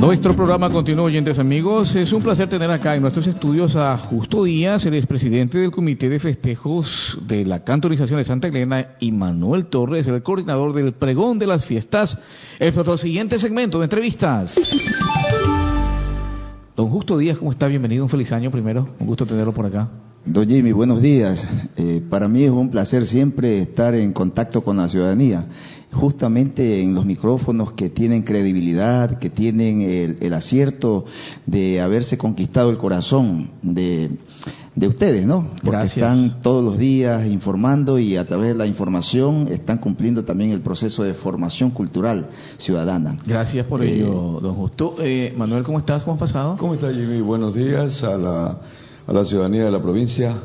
Nuestro programa continúa, oyentes amigos. Es un placer tener acá en nuestros estudios a Justo Díaz, el expresidente del Comité de Festejos de la Cantonización de Santa Elena, y Manuel Torres, el coordinador del Pregón de las Fiestas. Es nuestro siguiente segmento de entrevistas. Don Justo Díaz, ¿cómo está? Bienvenido, un feliz año primero. Un gusto tenerlo por acá. Don Jimmy, buenos días. Eh, para mí es un placer siempre estar en contacto con la ciudadanía, justamente en los micrófonos que tienen credibilidad, que tienen el, el acierto de haberse conquistado el corazón de, de ustedes, ¿no? Porque Gracias. están todos los días informando y a través de la información están cumpliendo también el proceso de formación cultural ciudadana. Gracias por Eh, ello, don Justo. Eh, Manuel, ¿cómo estás? ¿Cómo has pasado? ¿Cómo está Jimmy? Buenos días a la, a la ciudadanía de la provincia.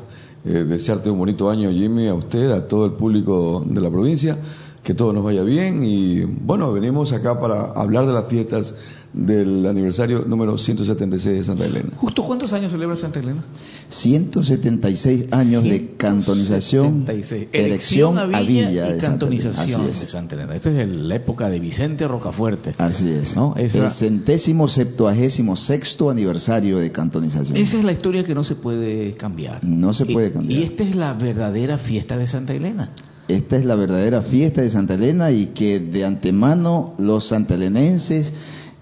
Eh, desearte un bonito año Jimmy, a usted, a todo el público de la provincia, que todo nos vaya bien y bueno, venimos acá para hablar de las fiestas del aniversario número 176 de Santa Elena. Justo, ¿cuántos años celebra Santa Elena? 176 años de cantonización, 176. erección a villa, y de Santa cantonización. Así de. Santa Elena. Esta es el- la época de Vicente Rocafuerte. Así es. ¿No? Esa- El centésimo septuagésimo sexto aniversario de cantonización. Esa es la historia que no se puede cambiar. No se puede Y- cambiar. Y, esta es la verdadera fiesta de Santa Elena. Esta es la verdadera fiesta de Santa Elena y que de antemano los santalenenses,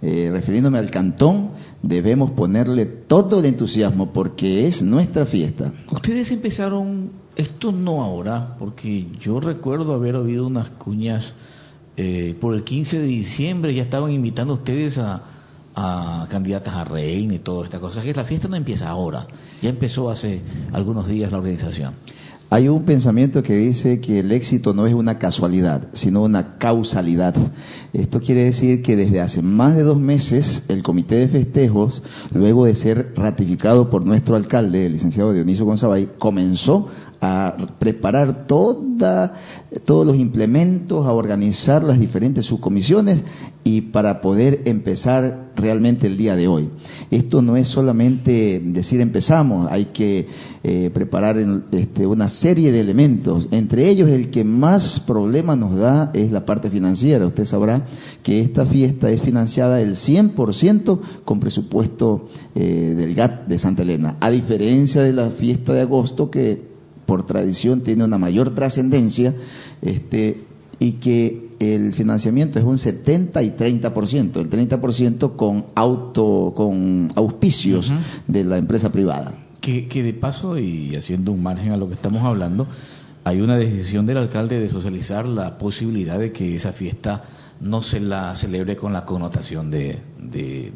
eh, refiriéndome al cantón, debemos ponerle todo el entusiasmo porque es nuestra fiesta. Ustedes empezaron, esto no ahora, porque yo recuerdo haber oído unas cuñas eh, por el 15 de diciembre, ya estaban invitando a ustedes a, a candidatas a reina y todas estas cosas. Que la fiesta no empieza ahora, ya empezó hace algunos días la organización. Hay un pensamiento que dice que el éxito no es una casualidad, sino una causalidad. Esto quiere decir que desde hace más de dos meses el Comité de Festejos, luego de ser ratificado por nuestro alcalde, el licenciado Dionisio Gonzabay, comenzó a preparar toda, todos los implementos, a organizar las diferentes subcomisiones y para poder empezar realmente el día de hoy. Esto no es solamente decir empezamos, hay que eh, preparar en- este, una serie de elementos. Entre ellos el que más problema nos da es la parte financiera. Usted sabrá que esta fiesta es financiada el 100% con presupuesto eh, del GAT de Santa Elena, a diferencia de la fiesta de agosto que por tradición tiene una mayor trascendencia este, y que el financiamiento es un 70 y 30%, el 30% con auto con auspicios de la empresa privada. Que, que de paso, y haciendo un margen a lo que estamos hablando, hay una decisión del alcalde de socializar la posibilidad de que esa fiesta no se la celebre con la connotación de, de-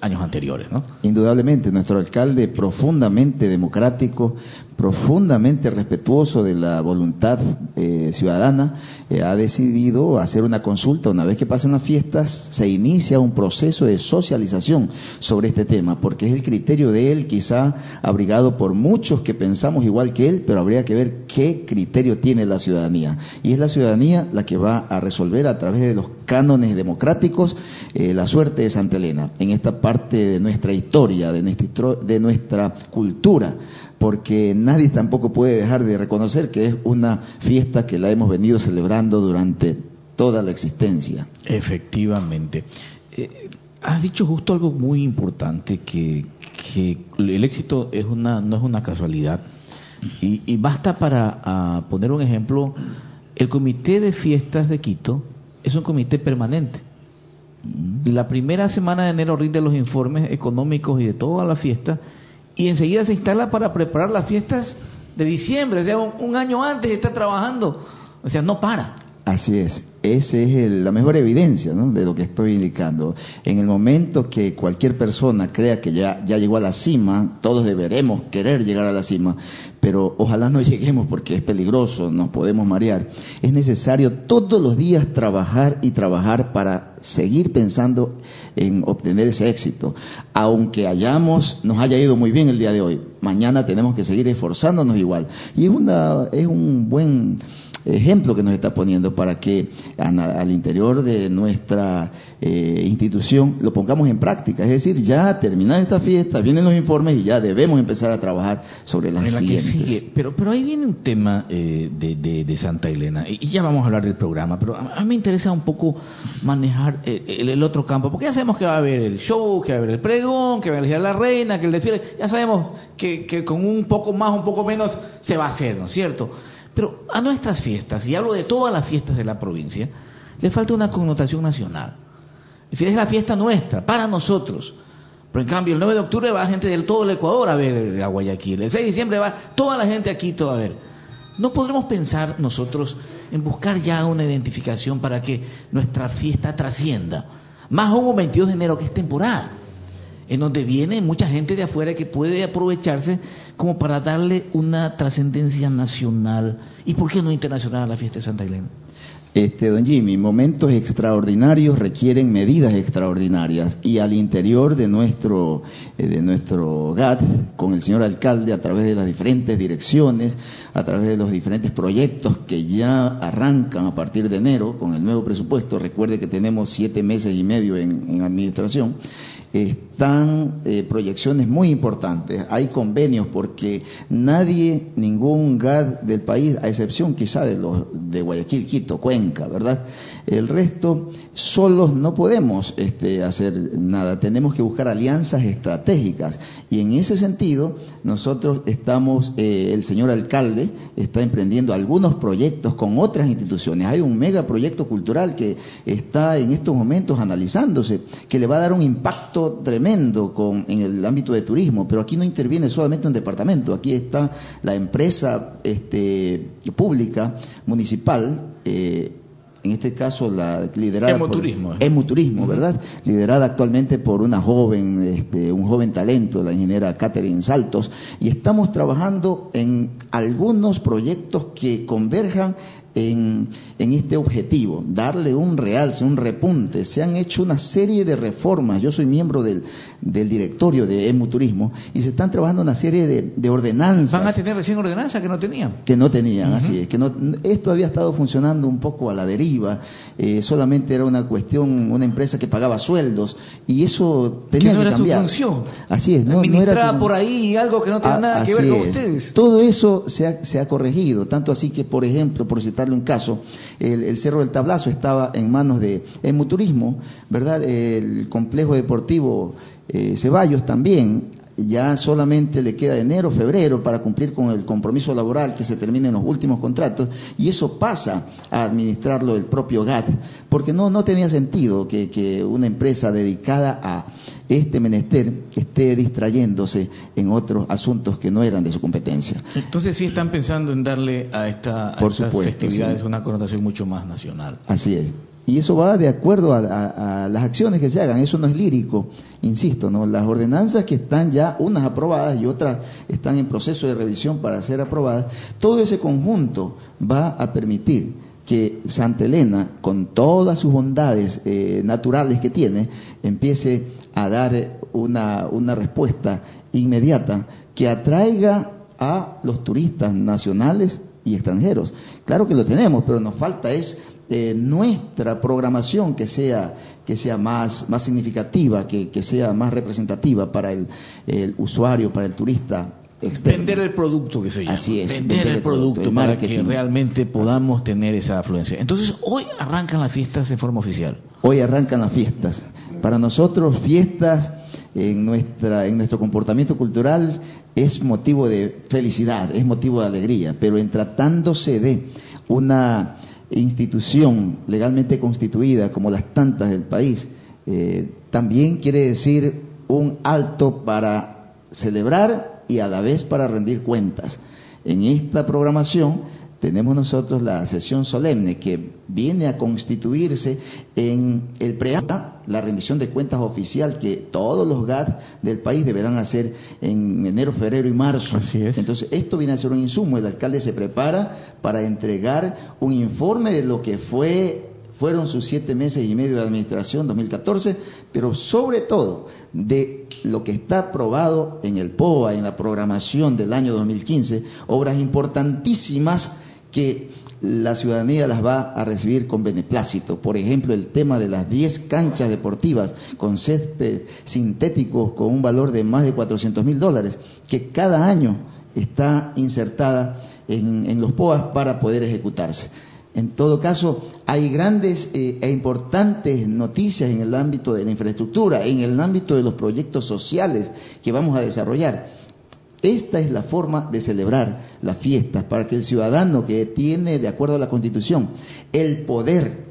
años anteriores, ¿no? Indudablemente, nuestro alcalde profundamente democrático, profundamente respetuoso de la voluntad eh, ciudadana, eh, ha decidido hacer una consulta. Una vez que pasan las fiestas, se inicia un proceso de socialización sobre este tema, porque es el criterio de él, quizá abrigado por muchos que pensamos igual que él, pero habría que ver qué criterio tiene la ciudadanía. Y es la ciudadanía la que va a resolver a través de los cánones democráticos eh, la suerte de Santa Elena en esta parte de nuestra historia, de nuestra, de nuestra cultura, porque nadie tampoco puede dejar de reconocer que es una fiesta que la hemos venido celebrando durante toda la existencia. Efectivamente. Eh, has dicho justo algo muy importante, que, el éxito no es una casualidad. Y, basta para ah, poner un ejemplo, el Comité de Fiestas de Quito es un comité permanente. Y la primera semana de enero rinde los informes económicos y de toda la fiesta, y enseguida se instala para preparar las fiestas de diciembre, o sea, un, año antes está trabajando, o sea, no para. Así es, esa es la mejor evidencia ¿no? de lo que estoy indicando. En el momento que cualquier persona crea que ya, ya llegó a la cima, todos deberemos querer llegar a la cima, pero ojalá no lleguemos porque es peligroso, nos podemos marear. Es necesario todos los días trabajar y trabajar para seguir pensando en obtener ese éxito. Aunque hayamos, nos haya ido muy bien el día de hoy, mañana tenemos que seguir esforzándonos igual. Y es, una, es un buen ejemplo que nos está poniendo para que al interior de nuestra eh, institución lo pongamos en práctica. Es decir, ya terminada esta fiesta, vienen los informes y ya debemos empezar a trabajar sobre las la que siguientes. sigue. Pero, pero ahí viene un tema eh, de, de- de Santa Elena, y, y ya vamos a hablar del programa, pero a, a mí me interesa un poco manejar el, otro campo, porque ya sabemos que va a haber el show, que va a haber el pregón, que va a haber la reina, que el desfile, ya sabemos que, con un poco más, un poco menos, se va a hacer, ¿no es cierto? Pero a nuestras fiestas, y hablo de todas las fiestas de la provincia, le falta una connotación nacional. Es decir, es la fiesta nuestra, para nosotros. Pero en cambio, el 9 de octubre va gente del todo el Ecuador a ver a Guayaquil. El 6 de diciembre va toda la gente aquí todo a ver. ¿No podremos pensar nosotros en buscar ya una identificación para que nuestra fiesta trascienda? Más aún un 22 de enero que es temporada, en donde viene mucha gente de afuera que puede aprovecharse como para darle una trascendencia nacional y, ¿por qué no internacional a la fiesta de Santa Elena? Este, don Jimmy, momentos extraordinarios requieren medidas extraordinarias y al interior de nuestro, eh, de nuestro GAT, con el señor alcalde, a través de las diferentes direcciones, a través de los diferentes proyectos que ya arrancan a partir de enero con el nuevo presupuesto, recuerde que tenemos siete meses y medio en administración, están eh, proyecciones muy importantes, hay convenios porque nadie, ningún GAD del país, a excepción quizá de los de Guayaquil, Quito, Cuenca, ¿verdad? El resto, solos no podemos este, hacer nada, tenemos que buscar alianzas estratégicas. Y en ese sentido nosotros estamos, eh, el señor alcalde está emprendiendo algunos proyectos con otras instituciones, hay un megaproyecto cultural que está en estos momentos analizándose, que le va a dar un impacto tremendo con, en el ámbito de turismo, pero aquí no interviene solamente un departamento, aquí está la empresa este, pública, municipal, eh, en este caso la liderada Emuturismo. por Emuturismo, ¿verdad? Liderada actualmente por una joven, este, un joven talento, la ingeniera Catherine Saltos, y estamos trabajando en algunos proyectos que converjan en, este objetivo, darle un realce, un repunte. Se han hecho una serie de reformas. Yo soy miembro del, del directorio de Emuturismo y se están trabajando una serie de, ordenanzas. ¿Van a tener recién ordenanzas que no tenían? Que no tenían, así es. Que no, esto había estado funcionando un poco a la deriva. Eh, solamente era una cuestión, una empresa que pagaba sueldos y eso tenía que, no era cambiar. Su función. Así es. No, no era por ahí algo que no tenía ah, nada que ver con ustedes. Todo eso se ha, se ha corregido. Tanto así que, por ejemplo, por citar un caso, el, Cerro del Tablazo estaba en manos de Emuturismo, ¿verdad? El complejo deportivo eh, Ceballos también ya solamente le queda enero, febrero para cumplir con el compromiso laboral que se termine en los últimos contratos y eso pasa a administrarlo el propio GAT, porque no, no tenía sentido que, que una empresa dedicada a este menester esté distrayéndose en otros asuntos que no eran de su competencia. Entonces sí están pensando en darle a, esta, estas festividades una connotación mucho más nacional. Así es. Y eso va de acuerdo a, las acciones que se hagan, eso no es lírico, insisto, ¿no? Las ordenanzas que están ya, unas aprobadas y otras están en proceso de revisión para ser aprobadas, todo ese conjunto va a permitir que Santa Elena, con todas sus bondades eh, naturales que tiene, empiece a dar una, una respuesta inmediata que atraiga a los turistas nacionales y extranjeros. Claro que lo tenemos, pero nos falta es eh, nuestra programación que sea, que sea más, más significativa, que, que sea más representativa para el, el usuario, para el turista Externo. Vender el producto que se llama. Así es. Vender, el, producto, para que realmente podamos tener esa afluencia. Entonces, hoy arrancan las fiestas de forma oficial. Hoy arrancan las fiestas. Para nosotros, fiestas en, nuestra, en nuestro comportamiento cultural es motivo de felicidad, es motivo de alegría, pero en tratándose de una institución legalmente constituida como las tantas del país, eh, también quiere decir un alto para celebrar y a la vez para rendir cuentas. En esta programación tenemos nosotros la sesión solemne que viene a constituirse en el preámbulo, la rendición de cuentas oficial que todos los GAT del país deberán hacer en enero, febrero y marzo. Entonces, esto viene a ser un insumo. El alcalde se prepara para entregar un informe de lo que fue fueron sus siete meses y medio de administración 2014, pero sobre todo de lo que está aprobado en el POA, en la programación del año 2015, obras importantísimas que la ciudadanía las va a recibir con beneplácito. Por ejemplo, el tema de las 10 canchas deportivas con césped sintético con un valor de más de 400 mil dólares, que cada año está insertada en, los POAS para poder ejecutarse. En todo caso, hay grandes eh, e importantes noticias en el ámbito de la infraestructura, en el ámbito de los proyectos sociales que vamos a desarrollar. Esta es la forma de celebrar las fiestas para que el ciudadano que tiene, de acuerdo a la Constitución, el poder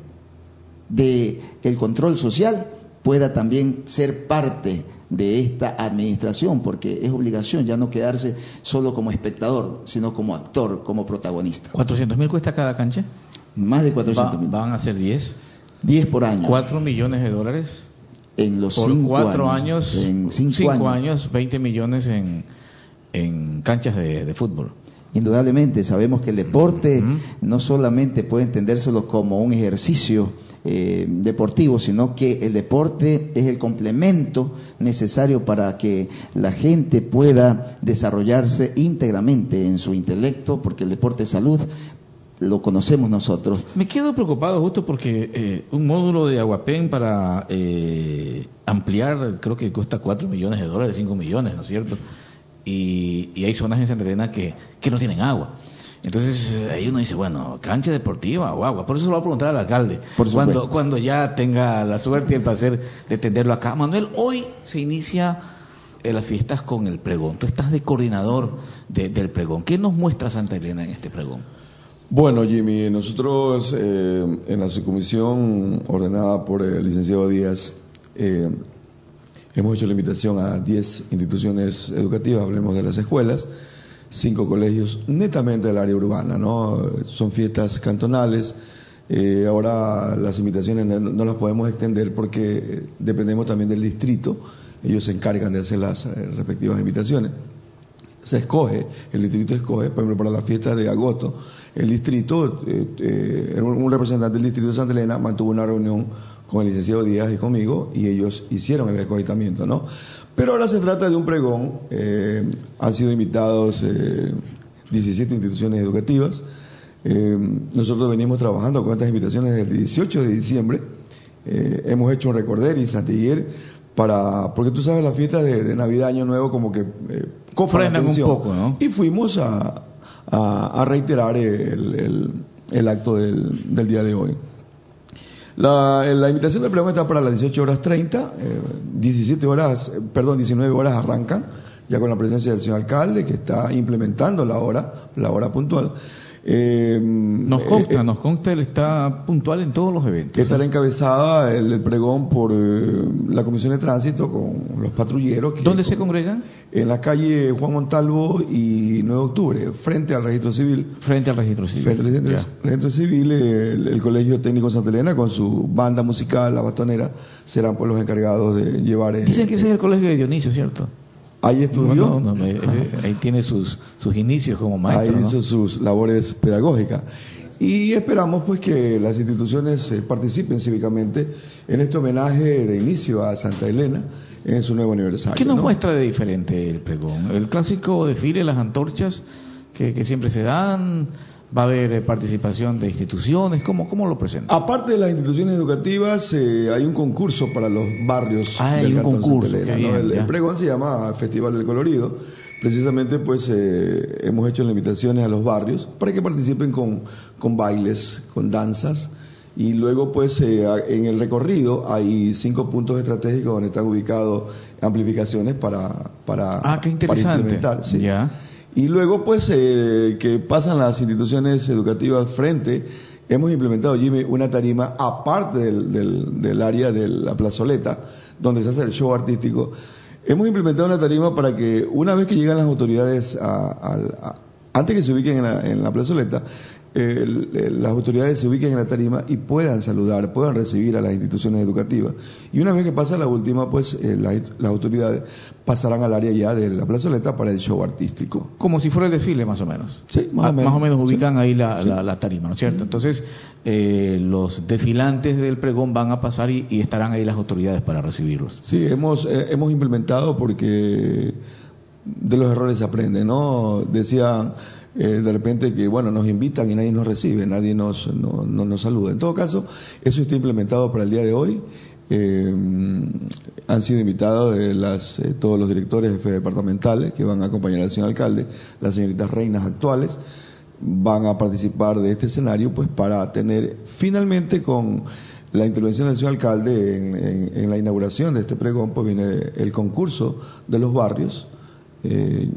del el control social pueda también ser parte de esta administración, porque es obligación ya no quedarse solo como espectador, sino como actor, como protagonista. ¿400 mil cuesta cada cancha? Más de 400 mil. ¿Van a ser 10? 10 por año. 4 millones de dólares. En los por cinco cuatro años, En cinco, cinco años. años, 20 millones en, en canchas de, de fútbol. Indudablemente, sabemos que el deporte no solamente puede entendérselo como un ejercicio eh, deportivo, sino que el deporte es el complemento necesario para que la gente pueda desarrollarse íntegramente en su intelecto, porque el deporte es salud, lo conocemos nosotros. Me quedo preocupado justo porque eh, un módulo de Aguapén para eh, ampliar creo que cuesta 4 millones de dólares, 5 millones, ¿no es cierto? Y, y hay zonas en Santa Elena que, que no tienen agua. Entonces ahí uno dice, bueno, cancha deportiva o agua. Por eso se lo voy a preguntar al alcalde. Por cuando, cuando ya tenga la suerte y el placer de tenerlo acá. Manuel, hoy se inicia eh, las fiestas con el pregón. Tú estás de coordinador de- del pregón. ¿Qué nos muestra Santa Elena en este pregón? Bueno, Jimmy, nosotros eh, en la subcomisión ordenada por el licenciado Díaz eh, hemos hecho la invitación a 10 instituciones educativas, hablemos de las escuelas, cinco colegios netamente del área urbana, ¿no? Son fiestas cantonales. eh, ahora las invitaciones no, las podemos extender porque eh, dependemos también del distrito. Ellos se encargan de hacer las eh, respectivas invitaciones se escoge, el distrito escoge, por ejemplo, para la fiesta de agosto, el distrito, eh, un representante del distrito de Santa Elena mantuvo una reunión con el licenciado Díaz y conmigo y ellos hicieron el escogitamiento, ¿no? Pero ahora se trata de un pregón, eh, han sido invitados eh, 17 instituciones educativas, eh, nosotros venimos trabajando con estas invitaciones desde el 18 de diciembre, eh, hemos hecho un recorderis antiguier para, porque tú sabes, las fiestas de, de Navidad, Año Nuevo, como que eh, Frenan un poco, ¿no? Y fuimos a, a- a reiterar el, el- el acto del, del día de hoy. La, la invitación del pregón está para las 18 horas 30, eh, 17 horas, eh, perdón, 19 horas arrancan, ya con la presencia del señor alcalde que está implementando la hora, la hora puntual. Eh, Nos consta, eh, nos consta, él está puntual en todos los eventos. Estará encabezada el, el pregón por eh, la Comisión de Tránsito con los patrulleros. que- ¿Dónde se congregan? En la calle Juan Montalvo y 9 de octubre, frente al registro civil. Frente al registro civil. Frente al registro civil, el, el Colegio Técnico Santa Elena, con su banda musical, la bastonera, serán pues los encargados de llevar. eh, Dicen que ese es el colegio de Dionisio, ¿cierto? Ahí estudió. No, no, no, eh, eh, ahí tiene sus, sus inicios como maestro. Ahí hizo sus labores pedagógicas. Y esperamos pues que las instituciones eh, participen cívicamente en este homenaje de inicio a Santa Elena en su nuevo aniversario. ¿Qué nos ¿no? muestra de diferente el pregón? El clásico desfile, las antorchas que, que siempre se dan, va a haber eh, participación de instituciones, ¿cómo, cómo lo presenta? Aparte de las instituciones educativas, eh, hay un concurso para los barrios Ah, hay un concurso, el, el pregón se llama Festival del Colorido. Precisamente, pues, eh, hemos hecho invitaciones a los barrios para que participen con, con bailes, con danzas. Y luego, pues, eh, en el recorrido hay cinco puntos estratégicos donde están ubicados amplificaciones para, para, Ah, qué para interesante. implementar. sí. Ya. Y luego, pues, eh, que pasan las instituciones educativas frente, hemos implementado, Jimmy, una tarima aparte del, del, del área de la plazoleta, donde se hace el show artístico. Hemos implementado una tarima para que una vez que llegan las autoridades, a- al- a- antes que se ubiquen en la, en la plazoleta, eh, las autoridades se ubiquen en la tarima y puedan saludar, puedan recibir a las instituciones educativas. Y una vez que pasa la última, pues eh, las, las autoridades pasarán al área ya de la plazoleta para el show artístico. Como si fuera el desfile, más o menos. Sí, más o Ah, menos. Más o menos ubican ahí la, la- la tarima, ¿no es cierto? Entonces, eh, los desfilantes del pregón van a pasar y, y estarán ahí las autoridades para recibirlos. Sí, hemos, eh, hemos implementado porque de los errores se aprende, ¿no? Decía eh, de repente que, bueno, nos invitan y nadie nos recibe, nadie nos, no, no nos saluda. En todo caso, eso está implementado para el día de hoy. Eh, han sido invitados las, eh, todos los directores jefes departamentales que van a acompañar al señor alcalde, las señoritas reinas actuales. van a participar de este escenario, pues para tener finalmente con la intervención del señor alcalde en, en la inauguración de este pregón, pues viene el concurso de los barrios eh,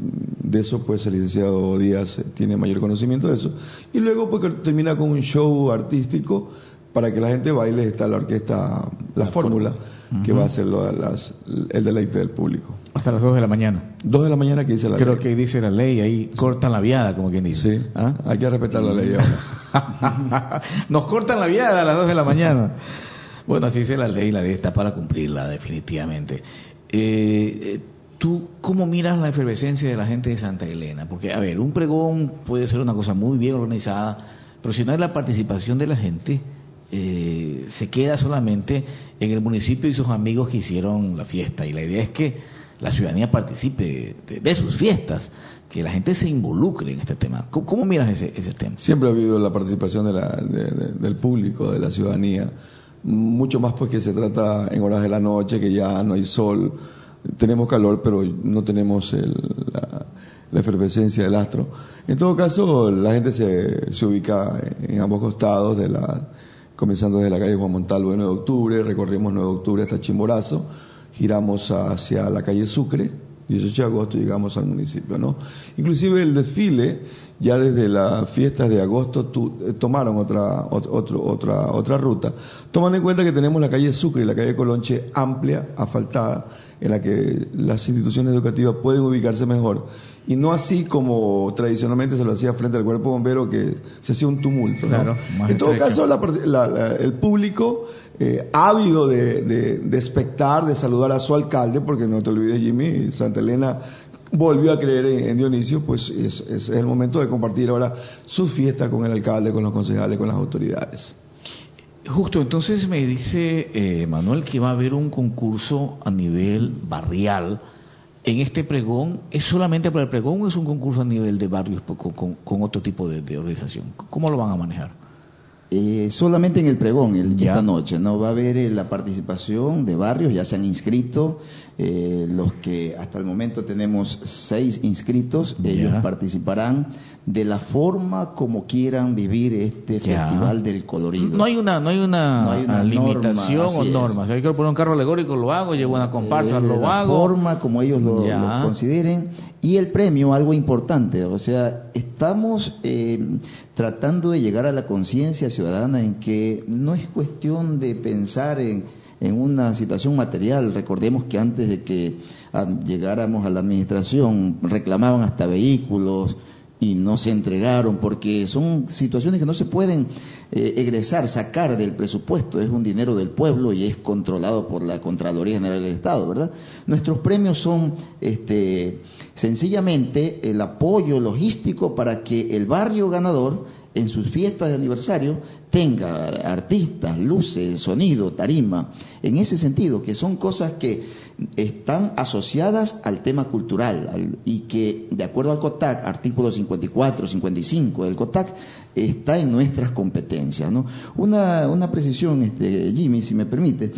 de eso, pues el licenciado Díaz tiene mayor conocimiento de eso. Y luego, pues termina con un show artístico para que la gente baile. Está la orquesta, la, fórmula, que va a ser las, el deleite del público. Hasta las 2 de la mañana. 2 de la mañana que dice la Creo que dice la ley, ahí cortan la viada, como quien dice. Sí, ¿Ah? hay que respetar la ley ahora. Nos cortan la viada a las 2 de la mañana. Bueno, así dice la ley, la ley está para cumplirla, definitivamente. Eh, eh ¿Tú cómo miras la efervescencia de la gente de Santa Elena? Porque, a ver, un pregón puede ser una cosa muy bien organizada, pero si no hay la participación de la gente, eh, se queda solamente en el municipio y sus amigos que hicieron la fiesta. Y la idea es que la ciudadanía participe de, sus fiestas, que la gente se involucre en este tema. ¿Cómo, miras ese, ese, tema? Siempre ha habido la participación del público, de la ciudadanía, mucho más porque se trata en horas de la noche, que ya no hay sol tenemos calor, pero no tenemos la, efervescencia del astro. En todo caso, la gente se, se ubica en ambos costados, de la, comenzando desde la calle Juan Montalvo de 9 de octubre, recorrimos 9 de octubre hasta Chimborazo, giramos hacia la calle Sucre, 18 de agosto llegamos al municipio, ¿no? Inclusive el desfile, ya desde las fiestas de agosto eh, tomaron otra, otra, otra ruta, tomando en cuenta que tenemos la calle Sucre y la calle Colonche amplia, asfaltada, en la que las instituciones educativas pueden ubicarse mejor. Y no así como tradicionalmente se lo hacía frente al cuerpo bombero, que se hacía un tumulto. en todo caso, el público eh, ávido de, de, de, expectar, de saludar a su alcalde, porque no te olvides, Jimmy, Santa Elena volvió a creer en, Dionisio, pues es, el momento de compartir ahora su fiesta con el alcalde, con los concejales, con las autoridades. Justo, entonces me dice eh, Manuel que va a haber un concurso a nivel barrial en este pregón. ¿Es solamente para el pregón o es un concurso a nivel de barrios con, con, otro tipo de organización? ¿Cómo lo van a manejar? Eh, solamente en el pregón el, esta noche, ¿no? Va a haber eh, la participación de barrios, ya se han inscrito, eh, los que hasta el momento tenemos seis inscritos, ellos participarán de la forma como quieran vivir este festival del colorido. No hay una, no hay una, limitación o norma. Si hay que poner un carro alegórico, lo hago, llevo una comparsa, lo la hago. forma como ellos lo, consideren. Y el premio, algo importante, o sea, estamos tratando de llegar a la conciencia ciudadana en que no es cuestión de pensar en, una situación material. Recordemos que antes de que ah, llegáramos a la administración reclamaban hasta vehículos, y no se entregaron porque son situaciones que no se pueden eh, egresar, sacar del presupuesto, es un dinero del pueblo y es controlado por la Contraloría General del Estado, ¿verdad? Nuestros premios son este, sencillamente el apoyo logístico para que el barrio ganador en sus fiestas de aniversario tenga artistas, luces, sonido, tarima, en ese sentido, que son cosas que están asociadas al tema cultural y que, de acuerdo al COTAC, artículo 54, 55 del COTAC, está en nuestras competencias. ¿no? Una, una precisión, este, Jimmy, si me permite.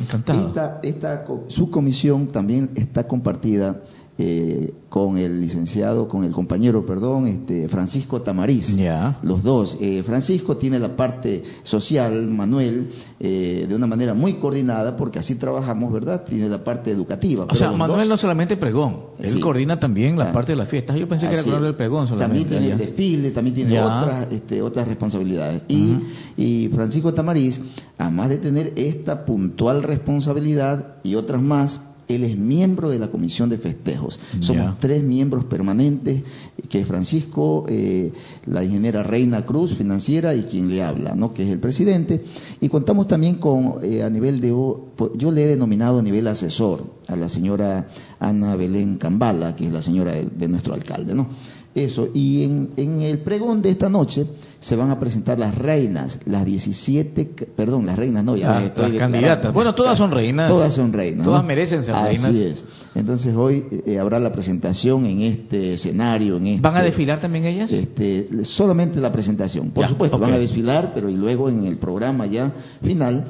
Esta, esta subcomisión también está compartida eh, con el licenciado, con el compañero, perdón, este, Francisco Tamariz. Los dos. Eh, Francisco tiene la parte social, Manuel, eh, de una manera muy coordinada, porque así trabajamos, ¿verdad? Tiene la parte educativa. O sea, Manuel no solamente pregón, él coordina también la ah. parte de las fiestas. Yo pensé que era con el pregón solamente. También tiene el desfile, también tiene otras, este, otras responsabilidades. Y, y Francisco Tamariz, además de tener esta puntual responsabilidad y otras más, él es miembro de la comisión de festejos. Somos tres miembros permanentes, que es Francisco, eh, la ingeniera Reina Cruz, financiera, y quien le habla, ¿no? que es el presidente. Y contamos también con, eh, a nivel de, yo le he denominado a nivel asesor, a la señora Ana Belén Cambala, que es la señora de, de nuestro alcalde. ¿no? Eso, y en, en, el pregón de esta noche se van a presentar las reinas, las 17, perdón, las reinas, no, ya ah, las candidatas. Bueno, todas son reinas. Todas son reinas. Todas merecen ser reinas. Así es. Entonces hoy eh, habrá la presentación en este escenario. En este, ¿Van a desfilar también ellas? Este, solamente la presentación. Por supuesto, van a desfilar, pero y luego en el programa ya final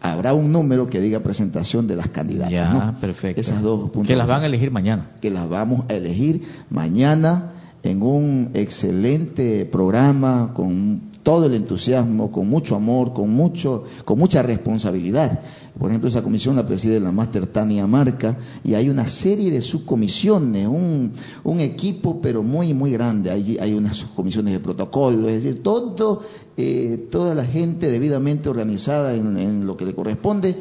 habrá un número que diga presentación de las candidatas. Ya, perfecto. Esas dos puntos. Que las van a elegir mañana. Que las vamos a elegir mañana en un excelente programa con todo el entusiasmo, con mucho amor, con mucho, con mucha responsabilidad. Por ejemplo, esa comisión la preside la máster Tania Marca y hay una serie de subcomisiones, un, equipo pero muy, muy grande. Hay, hay unas subcomisiones de protocolo, es decir, todo, eh, toda la gente debidamente organizada en, en lo que le corresponde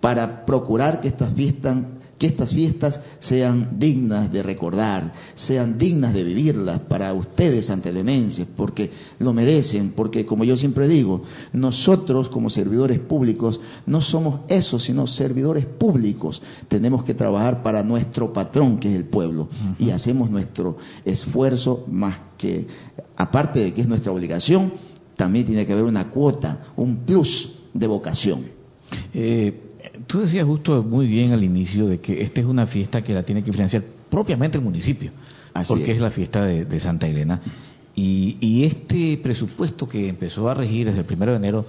para procurar que estas fiestas que estas fiestas sean dignas de recordar, sean dignas de vivirlas para ustedes antelemenses, porque lo merecen, porque como yo siempre digo, nosotros como servidores públicos no somos eso, sino servidores públicos. Tenemos que trabajar para nuestro patrón, que es el pueblo, y hacemos nuestro esfuerzo más que, aparte de que es nuestra obligación, también tiene que haber una cuota, un plus de vocación. Eh, tú decías justo muy bien al inicio de que esta es una fiesta que la tiene que financiar propiamente el municipio, porque es. la fiesta de, Santa Elena. Y, y, este presupuesto que empezó a regir desde el primero de enero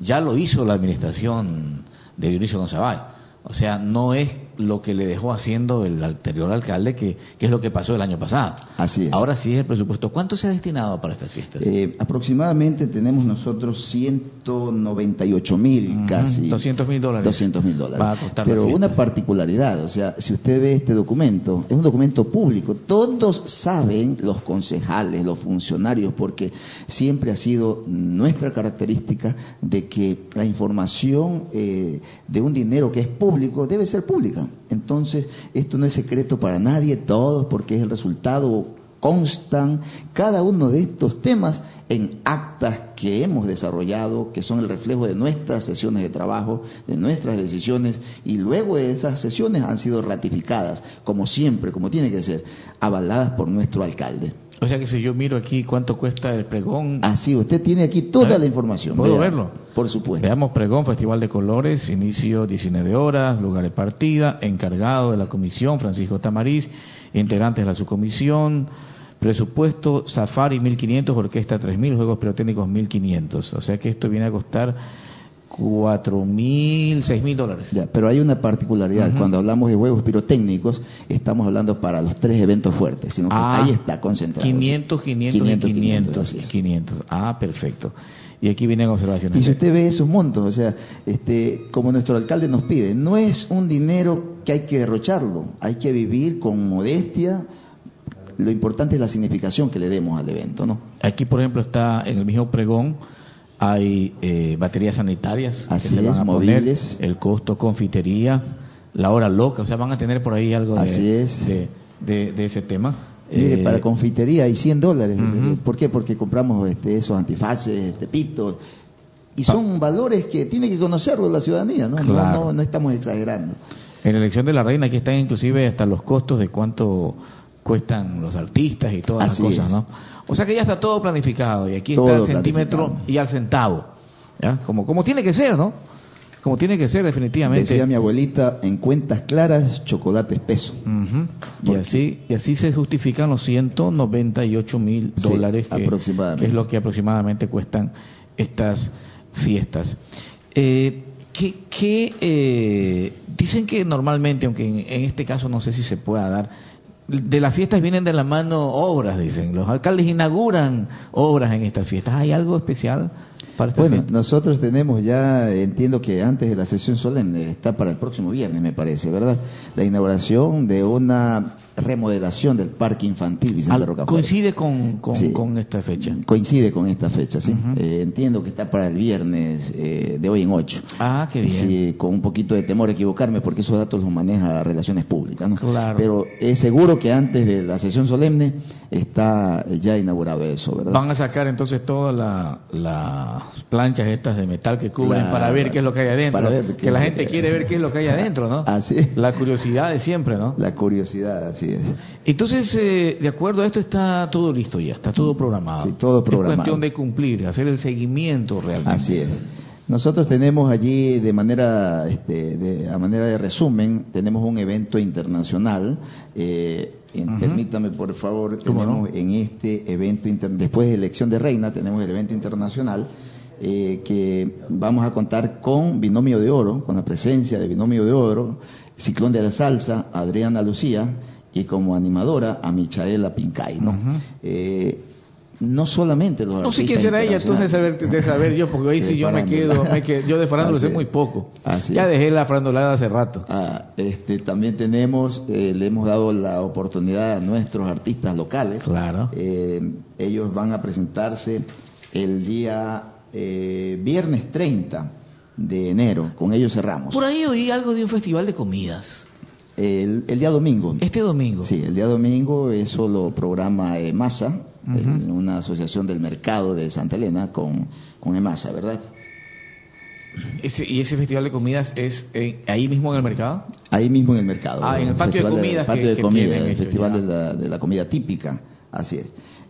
ya lo hizo la administración de Dionisio González. O sea, no es lo que le dejó haciendo el anterior alcalde, que, es lo que pasó el año pasado. Así es. Ahora sí es el presupuesto. ¿Cuánto se ha destinado para estas fiestas? Eh, aproximadamente tenemos nosotros 198 mil casi. 200 mil dólares. 200 mil dólares. Pero una particularidad, o sea, si usted ve este documento, es un documento público. Todos saben, los concejales, los funcionarios, porque siempre ha sido nuestra característica de que la información eh, de un dinero que es público debe ser pública. Entonces, esto no es secreto para nadie, todos, porque es el resultado, constan cada uno de estos temas en actas que hemos desarrollado, que son el reflejo de nuestras sesiones de trabajo, de nuestras decisiones, y luego de esas sesiones han sido ratificadas, como siempre, como tiene que ser, avaladas por nuestro alcalde. O sea que si yo miro aquí cuánto cuesta el pregón. Así, usted tiene aquí toda la información. ¿Puedo verlo? Por supuesto. Veamos pregón, Festival de Colores, inicio 19 horas, lugar de partida, encargado de la comisión, Francisco Tamariz, integrantes de la subcomisión, presupuesto, Safari 1500, orquesta 3000, juegos pirotécnicos 1500. O sea que esto viene a costar cuatro mil, seis mil dólares. Ya, pero hay una particularidad. Cuando hablamos de juegos pirotécnicos, estamos hablando para los tres eventos fuertes, sino que ah, ahí está concentrado. 500, 500, 500 y 500, Ah, perfecto. Y aquí vienen observaciones. Y si usted ve esos montos, o sea, este, como nuestro alcalde nos pide, no es un dinero que hay que derrocharlo, hay que vivir con modestia. Lo importante es la significación que le demos al evento, ¿no? Aquí, por ejemplo, está en el mismo pregón hay eh, baterías sanitarias Así que se van a móviles. el costo confitería, la hora loca, o sea, van a tener por ahí algo de, de, ese tema. Mire, eh, para confitería hay 100 dólares. ¿Por qué? Porque compramos este, esos antifaces, este pito, y son valores que tiene que conocerlo la ciudadanía, ¿no? No, no, estamos exagerando. En la elección de la reina aquí están inclusive hasta los costos de cuánto cuestan los artistas y todas las cosas, ¿no? O sea que ya está todo planificado y aquí está el centímetro y al centavo. ¿ya? Como, como tiene que ser, ¿no? Como tiene que ser definitivamente. Decía mi abuelita, en cuentas claras, chocolate espeso. y, así, y así se justifican los 198 mil dólares que, es lo que aproximadamente cuestan estas fiestas. Eh, que, eh, dicen que normalmente, aunque en, este caso no sé si se pueda dar, de las fiestas vienen de la mano obras, dicen. Los alcaldes inauguran obras en estas fiestas. ¿Hay algo especial para esta Bueno, nosotros tenemos ya, entiendo que antes de la sesión solemne, está para el próximo viernes, me parece, ¿verdad? La inauguración de una remodelación del parque infantil Vicente ¿Coincide con, con, esta fecha? Coincide con esta fecha, sí. Eh, entiendo que está para el viernes eh, de hoy en ocho. Ah, qué bien. Sí, con un poquito de temor a equivocarme porque esos datos los maneja Relaciones Públicas, ¿no? Claro. Pero es seguro que antes de la sesión solemne está ya inaugurado eso, ¿verdad? Van a sacar entonces todas las planchas estas de metal que cubren para ver qué es lo que hay adentro. que la gente quiere ver qué es lo que hay adentro, ¿no? Así La curiosidad de siempre, ¿no? La curiosidad, así entonces, eh, de acuerdo a esto, está todo listo ya, está todo programado. Sí, todo programado. Es cuestión de cumplir, hacer el seguimiento realmente. Así es. Nosotros tenemos allí, de manera, este, a manera de resumen, tenemos un evento internacional. Eh, Permítame, por favor, tenemos en este evento, después de elección de reina, tenemos el evento internacional. Eh, que vamos a contar con Binomio de Oro, con la presencia de Binomio de Oro, Ciclón de la Salsa, Adriana Lucía, y como animadora a Michaela Pincay, ¿no? Ujú. Eh, no solamente los No sé artistas quién será ella, tú de saber, de saber yo, porque hoy sí yo me quedo, me quedo- yo de farándula sé muy poco. Así ya dejé la farandulada hace rato. Ah, este, también tenemos, eh, le hemos dado la oportunidad a nuestros artistas locales. Claro. Eh, ellos van a presentarse el día eh, viernes 30 de enero. Con ellos cerramos. Por ahí oí algo de un festival de comidas. El, el día domingo. Este domingo. Sí, el día domingo eso lo programa EMASA, Ujú. en una asociación del mercado de Santa Elena con, con EMASA, ¿verdad? Ese- ¿Y ese festival de comidas es eh, ahí mismo en el mercado? Ahí mismo en el mercado. Ah, en el patio de comidas patio que- de que comida, el festival de la, de la comida típica, así es.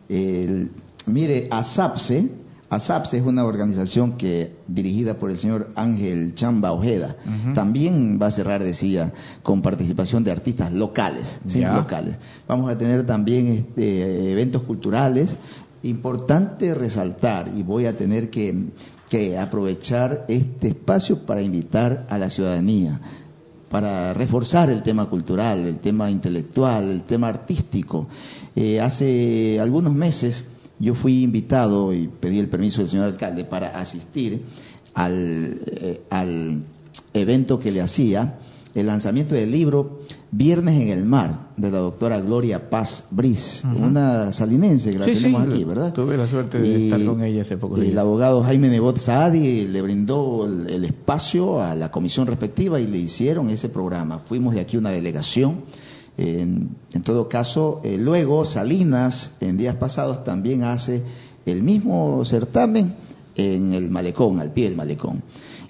El- mire, ASAPSE, ASAPSE es una organización que dirigida por el señor Ángel Chamba Ojeda. También va a cerrar, decía, con participación de artistas locales, sí, locales. Vamos a tener también este, eventos culturales. Importante resaltar, y voy a tener que, que aprovechar este espacio para invitar a la ciudadanía para reforzar el tema cultural, el tema intelectual, el tema artístico. Eh, hace algunos meses yo fui invitado y pedí el permiso del señor alcalde para asistir al, eh, al evento que le hacía, el lanzamiento del libro Viernes en el Mar, de la doctora Gloria Paz Briz, una salinense que la Sí, tenemos sí, aquí, ¿verdad? tuve la suerte de estar con ella hace pocos y días. el abogado Jaime Nebot Saadi le brindó el, el espacio a la comisión respectiva y le hicieron ese programa. Fuimos de aquí una delegación. En, en todo caso, eh, luego Salinas, en días pasados, también hace el mismo certamen en el malecón, al pie del malecón.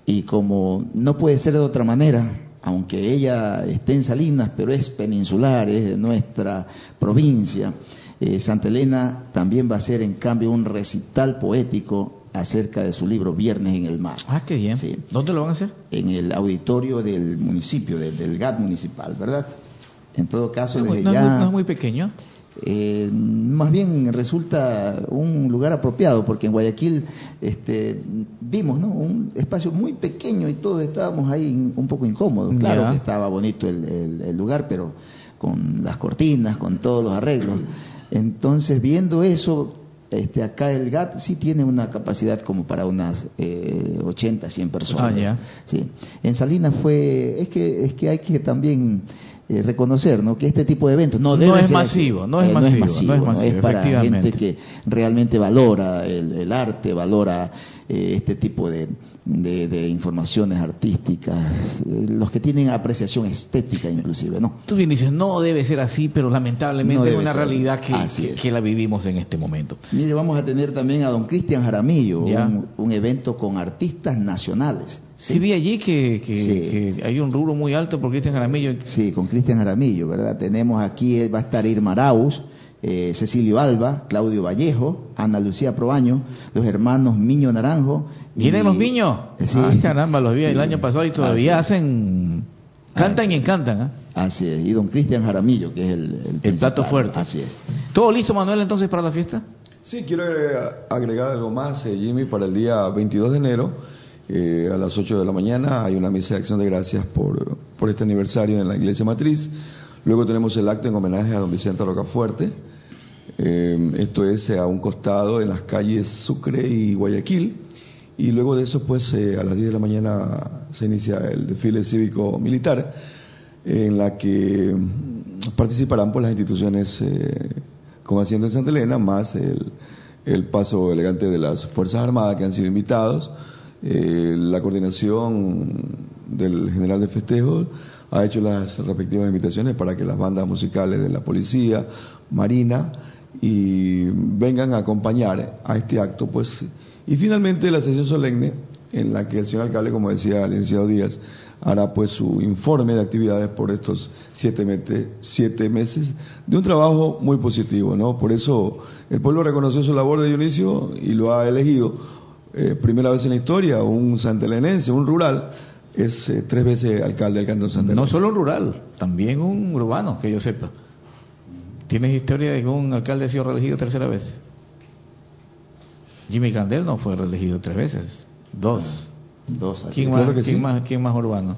Y como no puede ser de otra manera, aunque ella esté en Salinas, pero es peninsular, es de nuestra provincia, eh, Santa Elena también va a hacer en cambio un recital poético acerca de su libro Viernes en el Mar, Ah, qué bien. Sí. ¿Dónde lo van a hacer? en el auditorio del municipio, de- del GAT municipal, ¿verdad? En todo caso, No, desde no es ya... no es muy pequeño. Eh, más bien resulta un lugar apropiado porque en Guayaquil este, vimos ¿no? un espacio muy pequeño y todos estábamos ahí un poco incómodos. Claro que estaba bonito el, el- el lugar, pero con las cortinas, con todos los arreglos. Entonces, viendo eso, este, acá el GAT sí tiene una capacidad como para unas eh, 80, 100 personas. Ah. Sí. En Salinas fue, es que, es que hay que también eh, reconocer, ¿no? Que este tipo de eventos no, No debe es ser masivo, no es Eh, masivo, no es masivo, masivo, es para gente que realmente valora el, el arte, valora eh, este tipo de, de- de informaciones artísticas, eh, los que tienen apreciación estética inclusive, ¿no? Tú bien dices, no debe ser así, pero lamentablemente No es una ser realidad que, Así que- es. que la vivimos en este momento. Mire, vamos a tener también a don Cristian Jaramillo, un, un evento con artistas nacionales. Sí, vi allí que, que- Sí. que hay un rubro muy alto por Cristian Jaramillo. Sí, con Cristian Jaramillo, ¿verdad? Tenemos aquí, eh, va a estar Irma Arauz, eh, Cecilio Alba, Claudio Vallejo, Ana Lucía Proaño, los hermanos Miño Naranjo. ¿Vienen los niños? Sí. Ah, caramba, los vi el año pasado y todavía Así hacen... Cantan Así y encantan, ¿ah? Así es, y don Cristian Jaramillo, que es el, el, plato fuerte. Así es. ¿Todo listo, Manuel, entonces, para la fiesta? Sí, quiero agregar, agregar algo más, eh, Jimmy, para el día 22 de enero, eh, a las 8 de la mañana, hay una misa de acción de gracias por, por este aniversario en la iglesia matriz. Luego tenemos el acto en homenaje a don Vicente Rocafuerte. Eh, esto es eh, a un costado en las calles Sucre y Guayaquil. Y luego de eso, pues eh, a las 10 de la mañana se inicia el desfile cívico-militar, en la que mm, participarán pues, las instituciones eh, como Hacienda en Santa Elena, más el, el paso elegante de las Fuerzas Armadas que han sido invitados. Eh, la coordinación del general de festejos ha hecho las respectivas invitaciones para que las bandas musicales de la policía, marina y vengan a acompañar a este acto, pues, y finalmente la sesión solemne en la que el señor alcalde, como decía el Díaz, hará pues su informe de actividades por estos siete, mete- siete meses de un trabajo muy positivo, ¿no? Por eso el pueblo reconoció su labor de Dionisio y lo ha elegido eh, primera vez en la historia, un santelenense, un rural, es eh, tres veces alcalde del Cantón. No solo un rural, también un urbano, que yo sepa. ¿Tienes historia de que un alcalde ha sido reelegido tercera vez? Jimmy Candel no fue reelegido tres veces, dos. Dos, así ¿Quién, es. más, claro que quién sí. más, quién más urbano?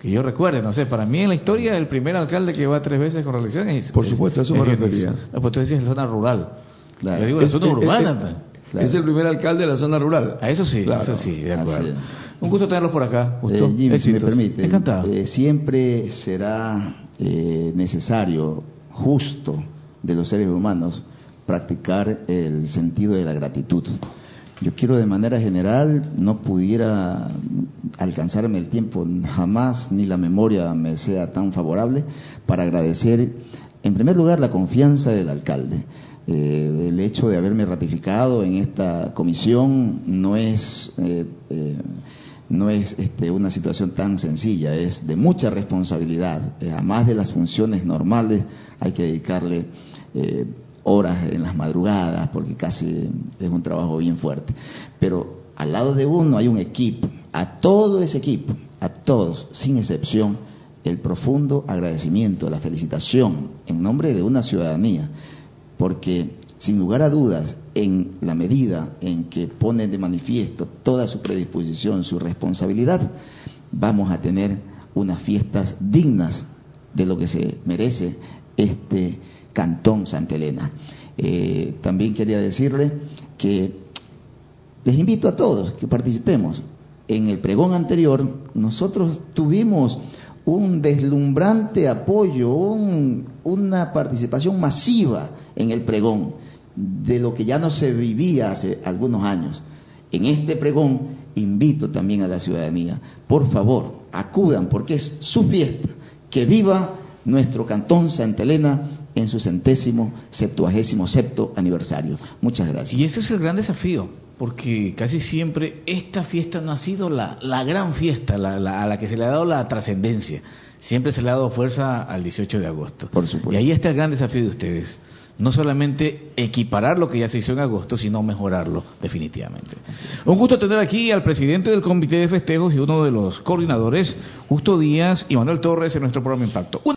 que yo recuerde, no sé, para mí en la historia el primer alcalde que va tres veces con reelección es... Por supuesto, a eso me refería. No, pues tú decías zona rural. Claro. Yo digo la Es- zona es- urbana. es-. Claro. Es el primer alcalde de la zona rural. A eso sí, Claro. eso sí, de acuerdo. es. Un gusto tenerlos por acá. Gusto. Eh, Jimmy, si me permite, Encantado. eh, siempre será eh, necesario, justo de los seres humanos, practicar el sentido de la gratitud. Yo quiero de manera general, no pudiera alcanzarme el tiempo, jamás ni la memoria me sea tan favorable para agradecer, en primer lugar, la confianza del alcalde. Eh, el hecho de haberme ratificado en esta comisión no es eh, eh, no es este, una situación tan sencilla, es de mucha responsabilidad. Eh, además de las funciones normales, hay que dedicarle eh, horas en las madrugadas, porque casi es un trabajo bien fuerte. Pero al lado de uno hay un equipo, a todo ese equipo, a todos, sin excepción, el profundo agradecimiento, la felicitación en nombre de una ciudadanía, porque sin lugar a dudas, en la medida en que pone de manifiesto toda su predisposición, su responsabilidad, vamos a tener unas fiestas dignas de lo que se merece este cantón Santa Elena. Eh, también quería decirle que les invito a todos que participemos. En el pregón anterior nosotros tuvimos un deslumbrante apoyo, un- una participación masiva en el pregón de lo que ya no se vivía hace algunos años. En este pregón invito también a la ciudadanía, por favor, acudan porque es su fiesta, que viva nuestro cantón Santa Elena en su centésimo septuagésimo septo aniversario. Muchas gracias. Y ese es el gran desafío, porque casi siempre esta fiesta no ha sido la, la gran fiesta la- la- a la que se le ha dado la trascendencia. Siempre se le ha dado fuerza al 18 de agosto. Por supuesto. Y ahí está el gran desafío de ustedes. No solamente equiparar lo que ya se hizo en agosto, sino mejorarlo definitivamente. Un gusto tener aquí al presidente del Comité de Festejos y uno de los coordinadores, Justo Díaz y Manuel Torres, en nuestro programa Impacto.